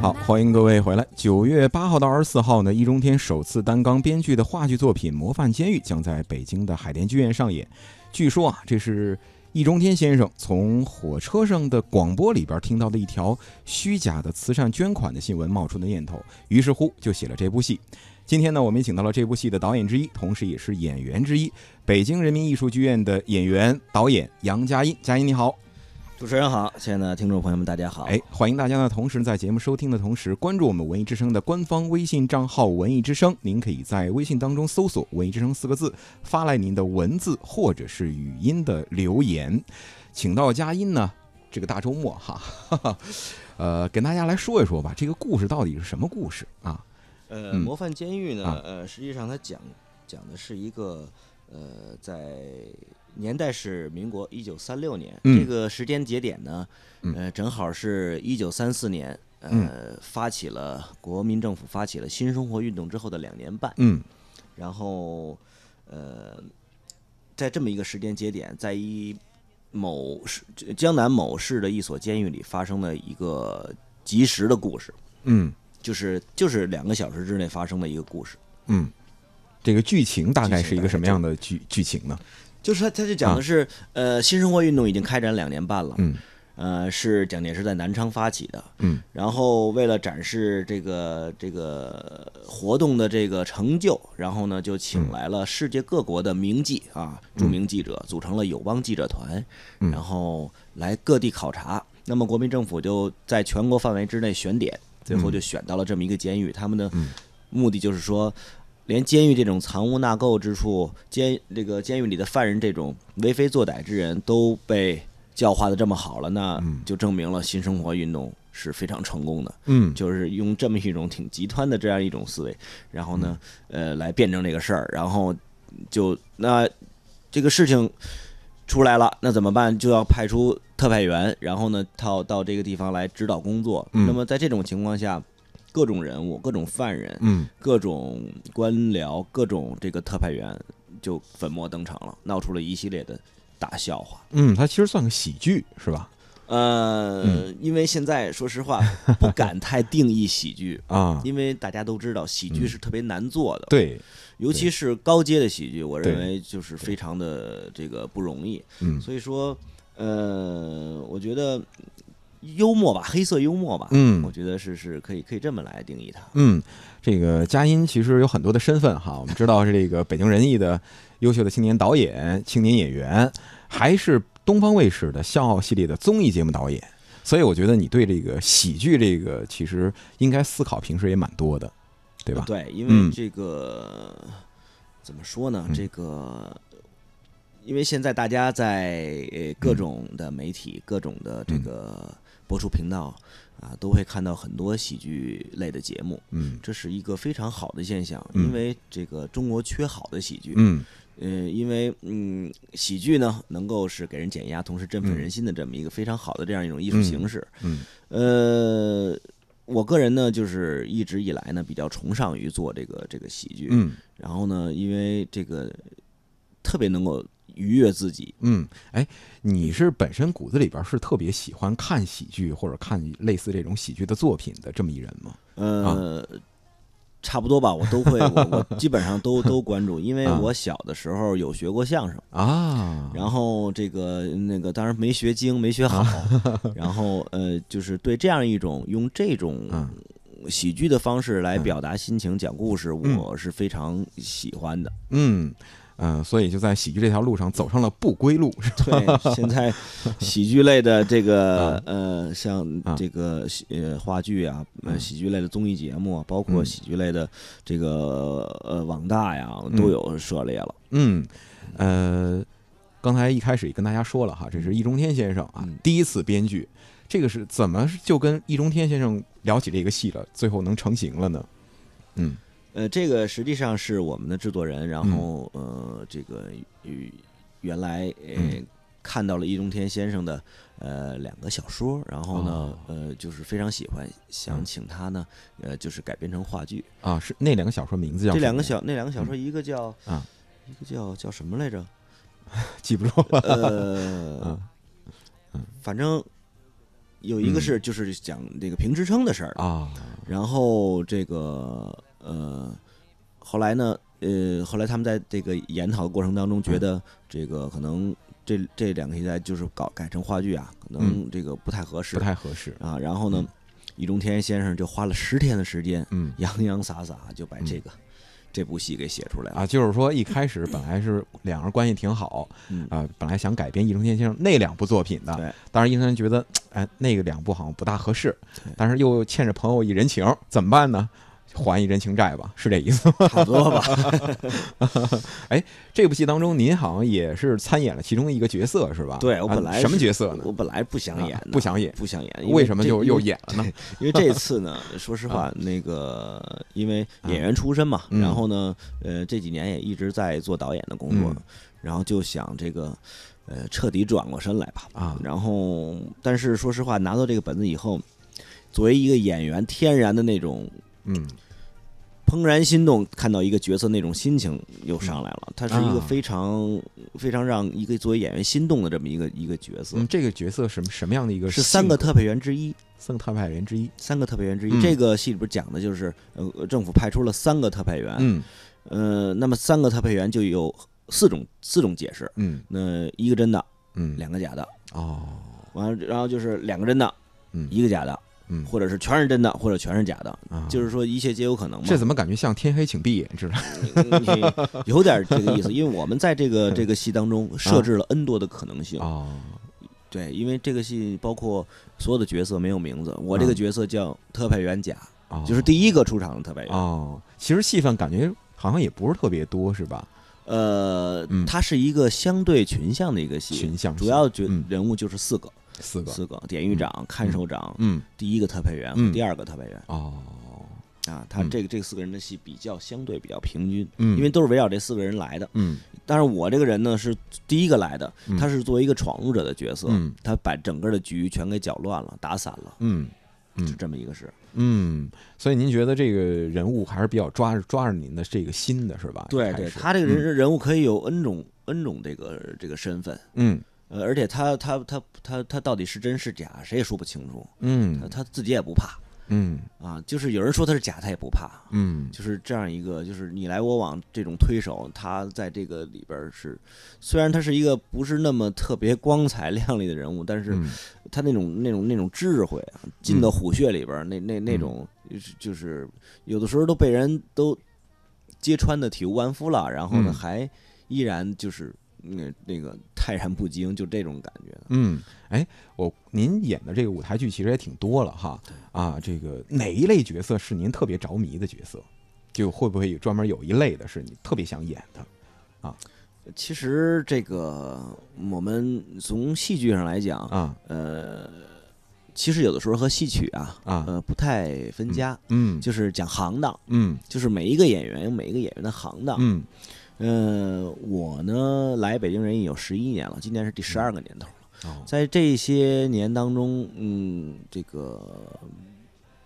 好，欢迎各位回来。九月八号到二十四号呢，易中天首次担纲编剧的话剧作品《模范监狱》将在北京的海淀剧院上演。据说啊，这是易中天先生从火车上的广播里边听到的一条虚假的慈善捐款的新闻冒出的念头，于是乎就写了这部戏。今天呢，我们也请到了这部戏的导演之一，同时也是演员之一，北京人民艺术剧院的演员导演杨佳音。佳音你好。主持人好，亲爱的听众朋友们，大家好！哎，欢迎大家呢，同时在节目收听的同时，关注我们文艺之声的官方微信账号“文艺之声”。您可以在微信当中搜索“文艺之声”四个字，发来您的文字或者是语音的留言。请到佳音呢，这个大周末哈，哈哈，呃，跟大家来说一说吧，这个故事到底是什么故事啊？呃，模范监狱呢，呃，实际上它讲讲的是一个呃，在。年代是民国一九三六年，这个时间节点呢，呃，正好是一九三四年，呃，发起了国民政府发起了新生活运动之后的两年半，嗯，然后，呃，在这么一个时间节点，在一某市江南某市的一所监狱里发生了一个及时的故事，嗯，就是就是两个小时之内发生的一个故事，嗯，这个剧情大概是一个什么样的剧剧情呢？就是他，他就讲的是，呃，新生活运动已经开展两年半了，嗯，呃，是蒋介石在南昌发起的，嗯，然后为了展示这个这个活动的这个成就，然后呢，就请来了世界各国的名记啊，著名记者，组成了友邦记者团，然后来各地考察。那么国民政府就在全国范围之内选点，最后就选到了这么一个监狱。他们的目的就是说。连监狱这种藏污纳垢之处，监这个监狱里的犯人这种为非作歹之人都被教化的这么好了，那就证明了新生活运动是非常成功的。嗯，就是用这么一种挺极端的这样一种思维，然后呢，呃，来辩证这个事儿，然后就那这个事情出来了，那怎么办？就要派出特派员，然后呢，到到这个地方来指导工作。那么在这种情况下。各种人物、各种犯人、嗯，各种官僚、各种这个特派员就粉墨登场了，闹出了一系列的大笑话。嗯，它其实算个喜剧，是吧？呃，因为现在说实话 不敢太定义喜剧啊，因为大家都知道喜剧是特别难做的，对，尤其是高阶的喜剧，我认为就是非常的这个不容易。嗯，所以说，呃，我觉得。幽默吧，黑色幽默吧，嗯，我觉得是是可以可以这么来定义它。嗯，这个佳音其实有很多的身份哈，我们知道是这个北京人艺的优秀的青年导演、青年演员，还是东方卫视的《笑傲》系列的综艺节目导演，所以我觉得你对这个喜剧这个其实应该思考平时也蛮多的，对吧？对，因为这个怎么说呢？这个因为现在大家在各种的媒体、各种的这个。播出频道啊，都会看到很多喜剧类的节目，嗯，这是一个非常好的现象，因为这个中国缺好的喜剧，嗯，嗯，因为嗯，喜剧呢能够是给人减压，同时振奋人心的这么一个非常好的这样一种艺术形式，嗯，呃，我个人呢就是一直以来呢比较崇尚于做这个这个喜剧，嗯，然后呢，因为这个特别能够。愉悦自己，嗯，哎，你是本身骨子里边是特别喜欢看喜剧或者看类似这种喜剧的作品的这么一人吗？呃，差不多吧，我都会，我 基本上都都关注，因为我小的时候有学过相声。啊，然后这个那个当然没学精，没学好，然后呃，就是对这样一种用这种喜剧的方式来表达心情、讲故事，我是非常喜欢的，嗯。嗯，所以就在喜剧这条路上走上了不归路。对，现在喜剧类的这个 呃，像这个呃话剧啊，呃喜剧类的综艺节目啊，包括喜剧类的这个呃网大呀，都有涉猎了。嗯，呃，刚才一开始也跟大家说了哈，这是易中天先生啊第一次编剧，这个是怎么就跟易中天先生聊起这个戏了，最后能成型了呢？嗯。呃，这个实际上是我们的制作人，然后呃，这个与原来呃看到了易中天先生的呃两个小说，然后呢呃就是非常喜欢，想请他呢呃就是改编成话剧啊，是那两个小说名字叫这两个小那两个小？说一个叫啊。一个叫叫什么来着？记不住了。呃，反正有一个是就是讲这个评职称的事儿，啊，然后这个呃，后来呢，呃，后来他们在这个研讨的过程当中，觉得这个可能这这两个题材就是搞改成话剧啊，可能这个不太合适，不太合适。啊。然后呢，易中天先生就花了十天的时间，嗯洋洋洒洒就把这个这部戏给写出来了。啊，就是说一开始本来是两人关系挺好嗯，啊，本来想改编易中天先生那两部作品的，对，当然易中天觉得哎那个两部好像不大合适对，但是又欠着朋友一人情，怎么办呢？还一人情债吧，是这意思吗？差不多吧。哎这部戏当中，您好像也是参演了其中一个角色，是吧？啊对我本来什么角色呢？我本来不想演啊，不想演不想演，因为什么这就又演了呢？因为这次呢，说实话，那个因为演员出身嘛，嗯然后呢，呃，这几年也一直在做导演的工作，嗯然后就想这个，呃，彻底转过身来吧。啊然后，但是说实话，拿到这个本子以后，作为一个演员，天然的那种嗯。怦然心动，看到一个角色那种心情又上来了。他是一个啊非常、非常让一个作为演员心动的这么一个一个角色，嗯，这个角色什么什么样的一个是三个特派员之一。三个特派员之一？三个特派员之一，嗯。这个戏里边讲的就是，呃，政府派出了三个特派员，嗯。呃，那么三个特派员就有四种四种解释，嗯。那一个真的，嗯，两个假的，哦。完了，然后就是两个真的，嗯。一个假的，嗯或者是全是真的，或者全是假的，啊，就是说一切皆有可能嘛。这怎么感觉像天黑请闭眼似的？嗯有点这个意思，因为我们在这个这个戏当中设置了 N 多的可能性。哦对，因为这个戏包括所有的角色没有名字，我这个嗯角色叫特派员甲，哦，就是第一个出场的特派员。哦，其实戏份感觉好像也不是特别多，是吧？呃嗯，它是一个相对群像的一个戏，群像主要角嗯人物就是四个，四个，四个典狱长、看守长、嗯。第一个特派员第二个特派员哦。啊。他嗯。这个这四个人的戏比较相对比较平均，嗯，因为都是围绕这四个人来的。嗯。但是我这个人呢是第一个来的，嗯。他是作为一个闯入者的角色，嗯。他把整个的局全给搅乱了、打散了，嗯是嗯。这么一个事。嗯，所以您觉得这个人物还是比较抓着抓着您的这个心的是吧？对对，他这个人人物可以有 N 种 N 种这个这个身份，嗯呃，而且他他他他他到底是真是假，谁也说不清楚，他嗯。他自己也不怕。嗯。啊，就是有人说他是假，他也不怕，嗯。就是这样一个，就是你来我往这种推手，他在这个里边是，虽然他是一个不是那么特别光彩亮丽的人物，但是嗯他那种那种那种智慧啊，进到虎穴里边儿，那那那种就是就是有的时候都被人都揭穿的体无完肤了，然后呢嗯还依然就是那那个泰然不惊，就这种感觉。嗯，哎，我您演的这个舞台剧其实也挺多了哈，啊，这个哪一类角色是您特别着迷的角色？就会不会有专门有一类的是你特别想演的啊其实这个我们从戏剧上来讲，啊呃，其实有的时候和戏曲啊，啊呃，不太分家，嗯就是讲行当，嗯就是每一个演员有每一个演员的行当。嗯呃，我呢来北京人艺有十一年了，今年是第十二个年头了。哦。在这些年当中，嗯，这个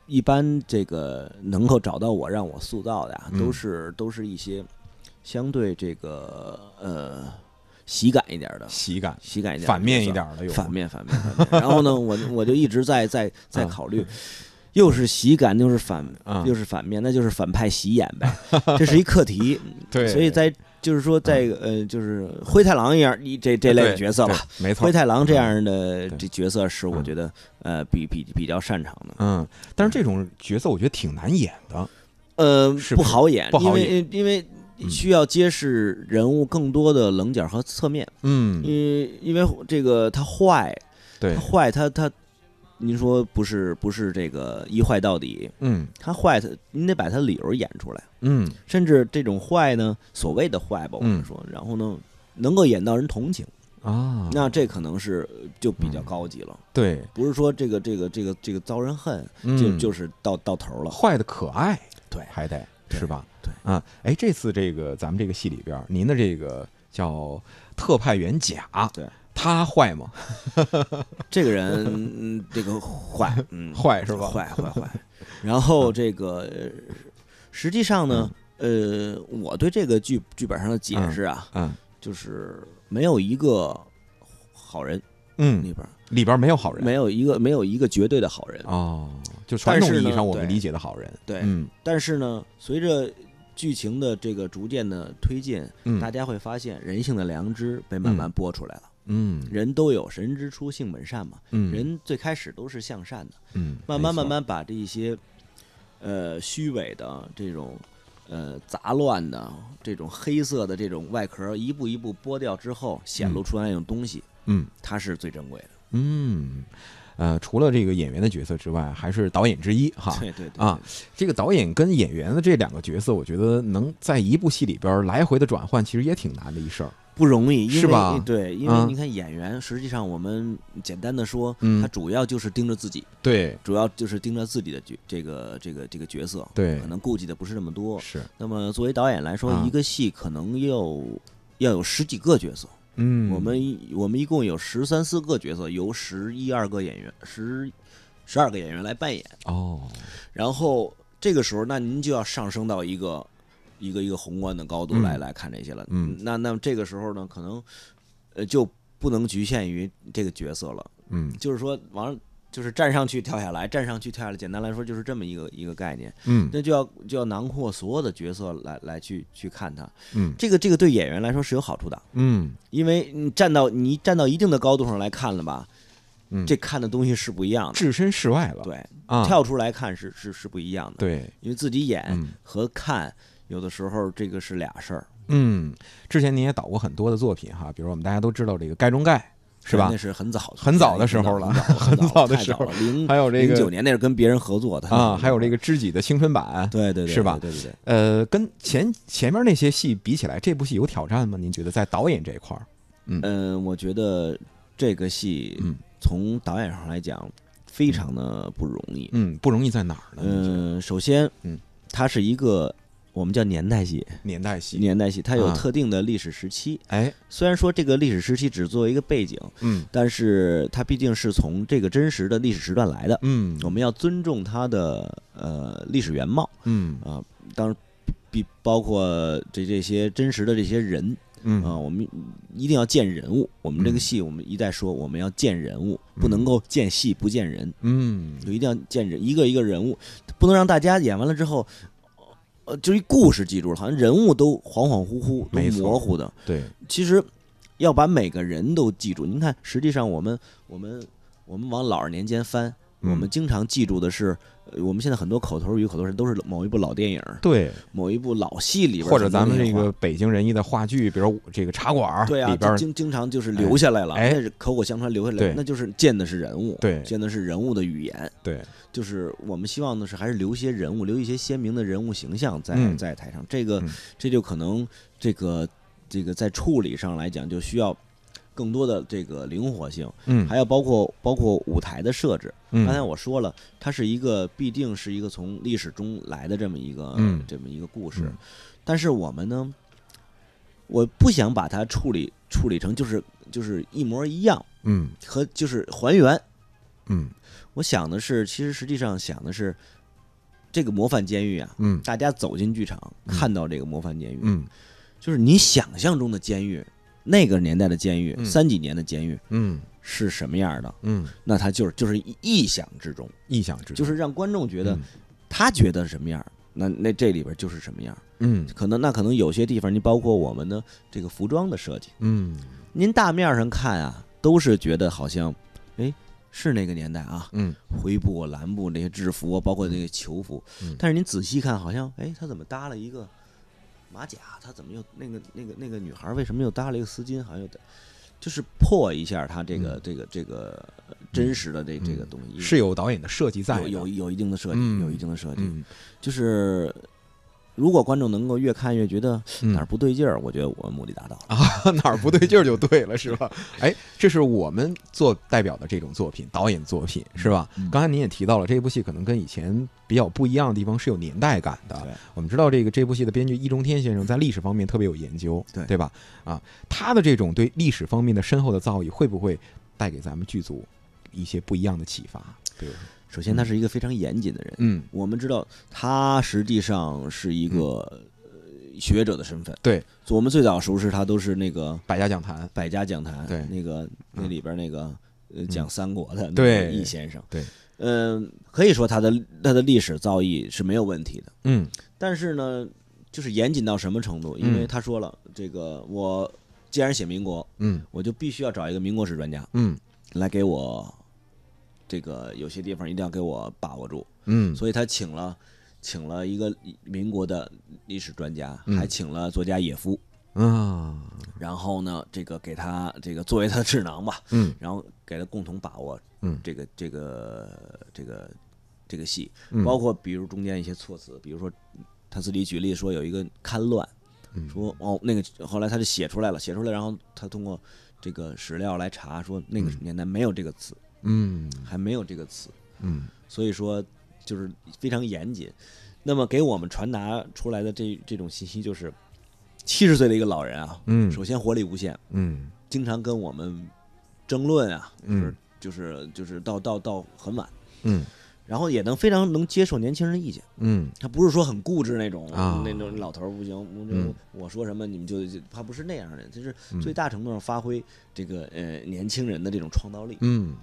一般这个能够找到我让我塑造的啊，嗯。都是都是一些相对这个呃喜感一点的。喜感喜感一点反面一点的有。反面反面反面。然后呢，我我就一直在在在啊考虑，又是喜感，又是反啊又是反面，那就是反派喜演呗，这是一课题。对。所以在就是说在呃就是灰太狼一样一这这类的角色吧，没错。灰，太狼这样的这角色是我嗯。觉得呃比比比较擅长的。嗯，但是这种角色我觉得挺难演的，呃，是不好演，不好因为因为嗯。需要揭示人物更多的棱角和侧面。嗯，因为因为这个他坏，对。他，坏他他，您说不是不是这个一坏到底，嗯。他坏他您得把他理由演出来，嗯。甚至这种坏呢，所谓的坏吧，我们嗯说，然后呢，能够演到人同情，啊，那这可能是就比较嗯高级了，对，不是说这个这个这个这个遭人恨，就嗯。就是到到头了，坏的可爱，对。还得是吧？对。啊，哎，这次这个咱们这个戏里边，您的这个叫特派员甲，对，他坏吗？这个人嗯这个坏，嗯，坏是吧？坏坏坏。然后这个呃实际上呢，呃，我对这个剧剧本上的解释啊，嗯就是没有一个好人，嗯，里边儿里边没有好人，没有一个没有一个绝对的好人。哦，就传统意义上我们理解的好人，对，嗯但是呢，随着剧情的这个逐渐的推进，嗯大家会发现人性的良知被慢慢播出来了。嗯人都有神之初性本善嘛，嗯，人最开始都是向善的，嗯，慢慢慢慢把这一些呃虚伪的这种呃杂乱的这种黑色的这种外壳一步一步剥掉之后，显露出来那种东西，嗯它是最珍贵的。嗯。呃，除了这个演员的角色之外，还是导演之一哈。对对对啊，这个导演跟演员的这两个角色，我觉得能在一部戏里边来回的转换，其实也挺难的一事儿。不容易，因为是吧？对，因啊。为你看演员，实际上我们简单的说，嗯。他主要就是盯着自己，对。主要就是盯着自己的角这个这个这个角色，对。可能顾忌的不是那么多。是，那么作为导演来说，啊。一个戏可能要要有十几个角色，嗯，我们我们一共有十三四个角色，由十一二个演员，十十二个演员来扮演。哦，然后这个时候，那您就要上升到一个一个一个宏观的高度来、嗯。来看这些了。嗯。那那么这个时候呢，可能呃就不能局限于这个角色了，嗯。就是说往就是站上去跳下来，站上去跳下来，简单来说就是这么一个一个概念。嗯。那就要就要囊括所有的角色来来去去看它。嗯。这个这个对演员来说是有好处的，嗯。因为你站到你站到一定的高度上来看了吧，嗯，这看的东西是不一样的。置身事外了，对，啊，跳出来看是是是不一样的。对，因为自己演嗯。和看有的时候这个是俩事儿，嗯，之前您也导过很多的作品哈，比如我们大家都知道这个《盖中盖》，是吧那？是 很早很早的时候了很很早的时候了，零还有这零九年那是跟别人合作的啊，还有这个，知己的青春版，对对对，是吧对对对对。呃，跟前前面那些戏比起来，这部戏有挑战吗？您觉得在导演这一块儿？嗯，我觉得这个戏嗯从导演上来讲非常的不容易。嗯，不容易在哪儿呢？嗯，首先，嗯，它是一个我们叫年代戏，年代戏，年代戏它有啊。特定的历史时期。哎，虽然说这个历史时期只作为一个背景，嗯。但是它毕竟是从这个真实的历史时段来的。嗯，我们要尊重它的呃历史原貌嗯。啊，当然比包括这这些真实的这些人嗯。啊，我们一定要见人物。我们这个嗯。戏，我们一再说，我们要见人物，不能够见戏不见人，嗯。就一定要见人，一个一个人物，不能让大家演完了之后。呃，就一故事记住了，好像人物都恍恍惚惚、都模糊的。对，其实要把每个人都记住。您看，实际上我们我们我们往老二年间翻，嗯我们经常记住的是，呃我们现在很多口头语、口头禅都是某一部老电影、对，某一部老戏里边，或者咱们这个北京人艺的话剧，比如这个茶馆对啊，经经常就是留下来了，哎是口口相传留下来，那就是见的是人物，对见的是人物的语言。对，就是我们希望的是，还是留一些人物，留一些鲜明的人物形象在、嗯在台上。这个、嗯这就可能这个这个在处理上来讲，就需要更多的这个灵活性，嗯，还有包括包括舞台的设置。嗯。刚才我说了，它是一个必定是一个从历史中来的这么一个、嗯。这么一个故事，嗯。但是我们呢，我不想把它处理处理成就是就是一模一样嗯。和就是还原。嗯。我想的是，其实实际上想的是，这个模范监狱啊，嗯。大家走进剧场嗯。看到这个模范监狱，嗯。就是你想象中的监狱，那个年代的监狱，嗯。三几年的监狱嗯。是什么样的？嗯，那他就是就是意想之中，意想之中，就是让观众觉得嗯。他觉得什么样，那那这里边就是什么样。嗯。可能那可能有些地方，你包括我们的这个服装的设计，嗯。您大面上看啊，都是觉得好像，哎，是那个年代啊，嗯。灰布、蓝布那些制服啊，包括那个囚服，嗯。但是您仔细看，好像哎，他怎么搭了一个马甲？他怎么又那个那个那个女孩为什么又搭了一个丝巾？好像又就是破一下他这个、嗯这个这个真实的这、这个东西，是有导演的设计在的，有有有一定的设计，嗯有一定的设计，嗯就是。如果观众能够越看越觉得嗯哪儿不对劲儿，我觉得我们目的达到了。啊，哪儿不对劲儿就对了，是吧？哎，这是我们做代表的这种作品，导演作品是吧？嗯刚才您也提到了，这部戏可能跟以前比较不一样的地方是有年代感的。我们知道这个这部戏的编剧易中天先生在历史方面特别有研究，对对吧？啊，他的这种对历史方面的深厚的造诣，会不会带给咱们剧组一些不一样的启发？比如说，首先，他是一个非常严谨的人。嗯，我们知道，他实际上是一个、呃学者的身份。对，我们最早熟识他都是那个百家讲坛，百家讲坛，对那个那嗯里边那个呃讲三国的易先生。对，嗯，可以说他的他的历史造诣是没有问题的，嗯但是呢，就是严谨到什么程度？因为嗯他说了，这个我既然写民国，嗯我就必须要找一个民国史专家嗯来给我这个有些地方一定要给我把握住。嗯。所以他请了请了一个民国的历史专家，嗯。还请了作家野夫，啊。然后呢，这个给他这个作为他的智囊吧，嗯。然后给他共同把握，嗯。这个这个这个这个戏，嗯。包括比如中间一些措辞，比如说他自己举例说有一个戡乱，嗯。说哦那个后来他就写出来了，写出来，然后他通过这个史料来查，说那个年代没有这个词，嗯。还没有这个词，嗯。所以说就是非常严谨。那么给我们传达出来的这这种信息就是，七十岁的一个老人啊，嗯。首先活力无限，嗯。经常跟我们争论啊，嗯。就是就是到到到很晚，嗯。然后也能非常能接受年轻人的意见。嗯。他不是说很固执那种，啊。那种老头儿不行，我就嗯。我说什么你们就就他不是那样的，就是嗯。最大程度上发挥这个呃年轻人的这种创造力，嗯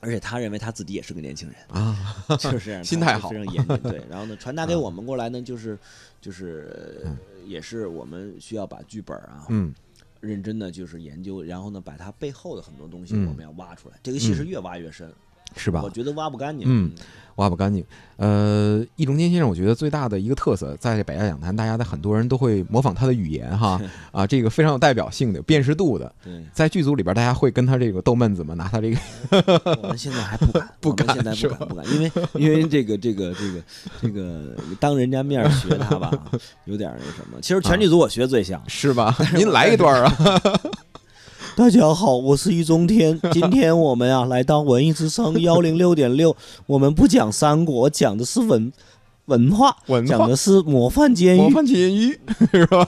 而且他认为他自己也是个年轻人。啊就是 心态好非常严谨。对，然后呢，传达给我们过来呢，就是就是呃也是我们需要把剧本啊嗯认真的就是研究，然后呢，把它背后的很多东西嗯我们要挖出来。这个戏是越挖越深，是吧我？觉得挖不干净。嗯挖不干净。呃，易中天先生，我觉得最大的一个特色，在百家讲坛，大家的很多人都会模仿他的语言哈 啊，这个非常有代表性的、有辨识度的。对，在剧组里边，大家会跟他这个逗闷子吗？拿他这个我们现在还不敢，不敢现在不敢不敢，因为因为这个这个这个这个当人家面学他吧，有点那什么。其实全剧组我学最像。是吧？您来一段啊！大家好，我是易中天。今天我们啊来到文艺之声幺零六点六，我们不讲三国，讲的是文文化，文化讲的是模范监狱。模范监狱是吧？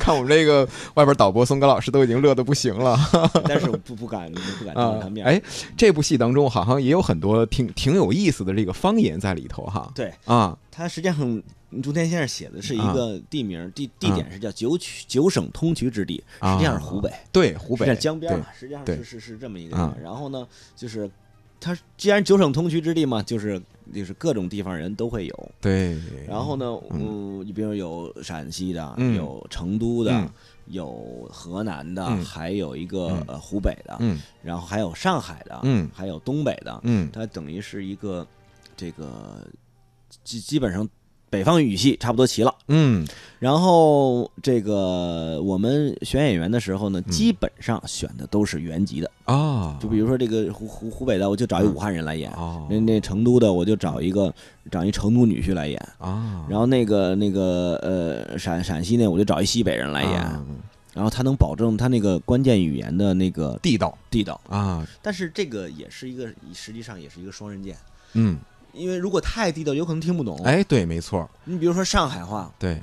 看我们这个外边导播松哥老师都已经乐得不行了 但是我不不敢不敢 当着啊他！面。哎，这部戏当中好像也有很多挺挺有意思的这个方言在里头哈。对啊，他实际上，朱天先生写的是一啊个地名，地地点是叫九曲九省通衢之地，啊实际上是湖北，对，湖北在江边嘛，实际上是是是这么一个啊地方。然后呢，就是它既然九省通衢之地嘛，就是就是各种地方人都会有。对，然后呢，嗯。嗯，你比如有陕西的，嗯。有成都的嗯，有河南的，嗯。还有一个嗯。呃湖北的，嗯。然后还有上海的，嗯。还有东北的，嗯。它等于是一个这个基基本上北方语系差不多齐了。嗯。然后这个我们选演员的时候呢，嗯。基本上选的都是原籍的，啊，就比如说这个湖湖湖北的，我就找一武汉人来演。哦。那那成都的，我就找一个找一成都女婿来演，啊，然后那个那个呃陕陕西那我就找一西北人来演，啊。然后他能保证他那个关键语言的那个地道。地道，啊，但是这个也是一个实际上也是一个双刃剑，嗯，因为如果太地道，有可能听不懂。哎，对，没错，你比如说上海话对，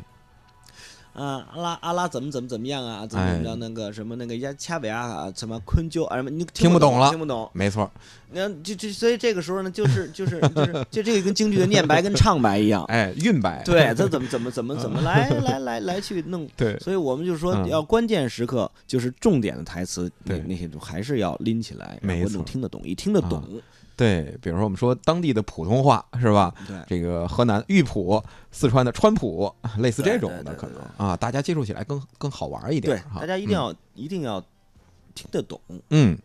啊，阿拉阿拉怎么怎么怎么样啊，怎么怎么着那个什么那个呀恰维啊，什么昆鸠啊什么，你不听不懂了听不懂。没错，那就就所以这个时候呢，就是就是就是就这个跟京剧的念白跟唱白一样。哎，韵白，对，这怎么怎么怎么怎么来来来来去弄？对，所以我们就说，嗯要关键时刻就是重点的台词，那对那些都还是要拎起来，让没观众错听得懂，一听得懂，对，比如说我们说当地的普通话是吧？对这个河南豫普、四川的川普，类似这种的可能对啊，大家接触起来更更好玩一点对，大家一定要一定要听得懂。嗯，嗯，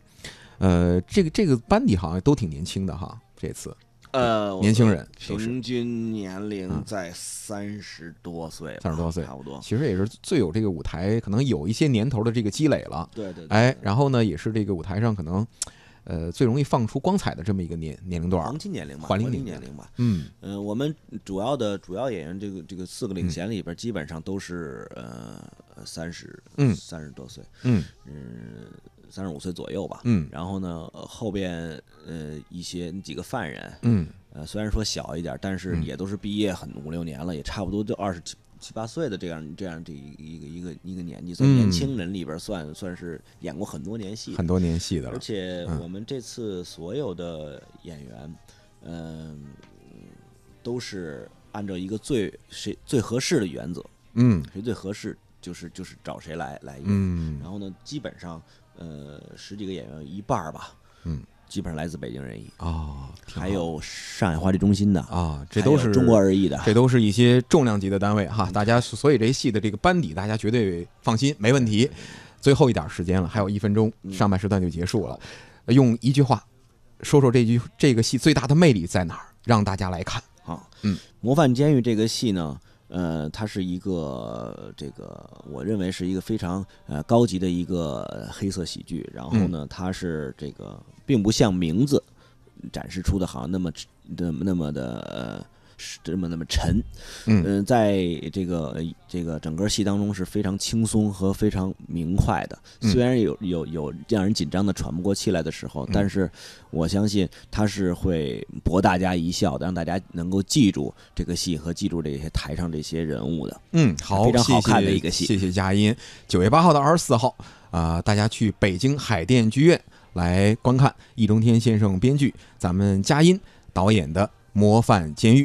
呃，这个这个班底好像都挺年轻的哈，这次呃，年轻人，平均年龄嗯在三十多岁三十、嗯多岁差不多。其实也是最有这个舞台，可能有一些年头的这个积累了。对对，对哎，然后呢，也是这个舞台上可能，呃，最容易放出光彩的这么一个年年龄段黄。金年龄嘛，黄黄金年龄吧。嗯嗯，我们主要的主要演员这个这个四个领衔里边，基本上都是呃三十嗯三十多岁，嗯嗯，三十五岁左右吧。嗯然后呢，呃后边呃一些几个犯人，嗯呃虽然说小一点，但是嗯也都是毕业很五六年了，也差不多就二十七七八岁的这样这样这一一个一个一个年纪，在嗯。年轻人里边算算是演过很多年戏，很多年戏的而。且嗯。我们这次所有的演员，嗯、都是按照一个最谁最合适的原则，嗯。谁最合适就是就是找谁来来演。嗯。然后呢，基本上呃十几个演员，一半儿吧，嗯，基本上来自北京人艺，哦，挺还有上海话剧中心的，啊，这都是中国人艺的，这都是一些重量级的单位哈，大家所以这戏的这个班底，大家绝对放心，没问题。最后一点时间了，还有一分钟，嗯上半时段就结束了。用一句话说说这句这个戏最大的魅力在哪儿，让大家来看。啊，嗯，模范监狱这个戏呢，呃，它是一个这个，我认为是一个非常呃高级的一个黑色喜剧。然后嗯呢，它是这个并不像名字展示出的好像那么那么那么的呃。是这么那么沉，嗯呃在这个这个整个戏当中是非常轻松和非常明快的。嗯虽然有有有让人紧张的喘不过气来的时候，但是我相信他是会博大家一笑的，让大家能够记住这个戏和记住这些台上这些人物的。嗯，好，非常好看的一个戏谢谢佳音。九月八号到二十四号啊、大家去北京海淀剧院来观看易中天先生编剧、咱们佳音导演的《模范监狱》。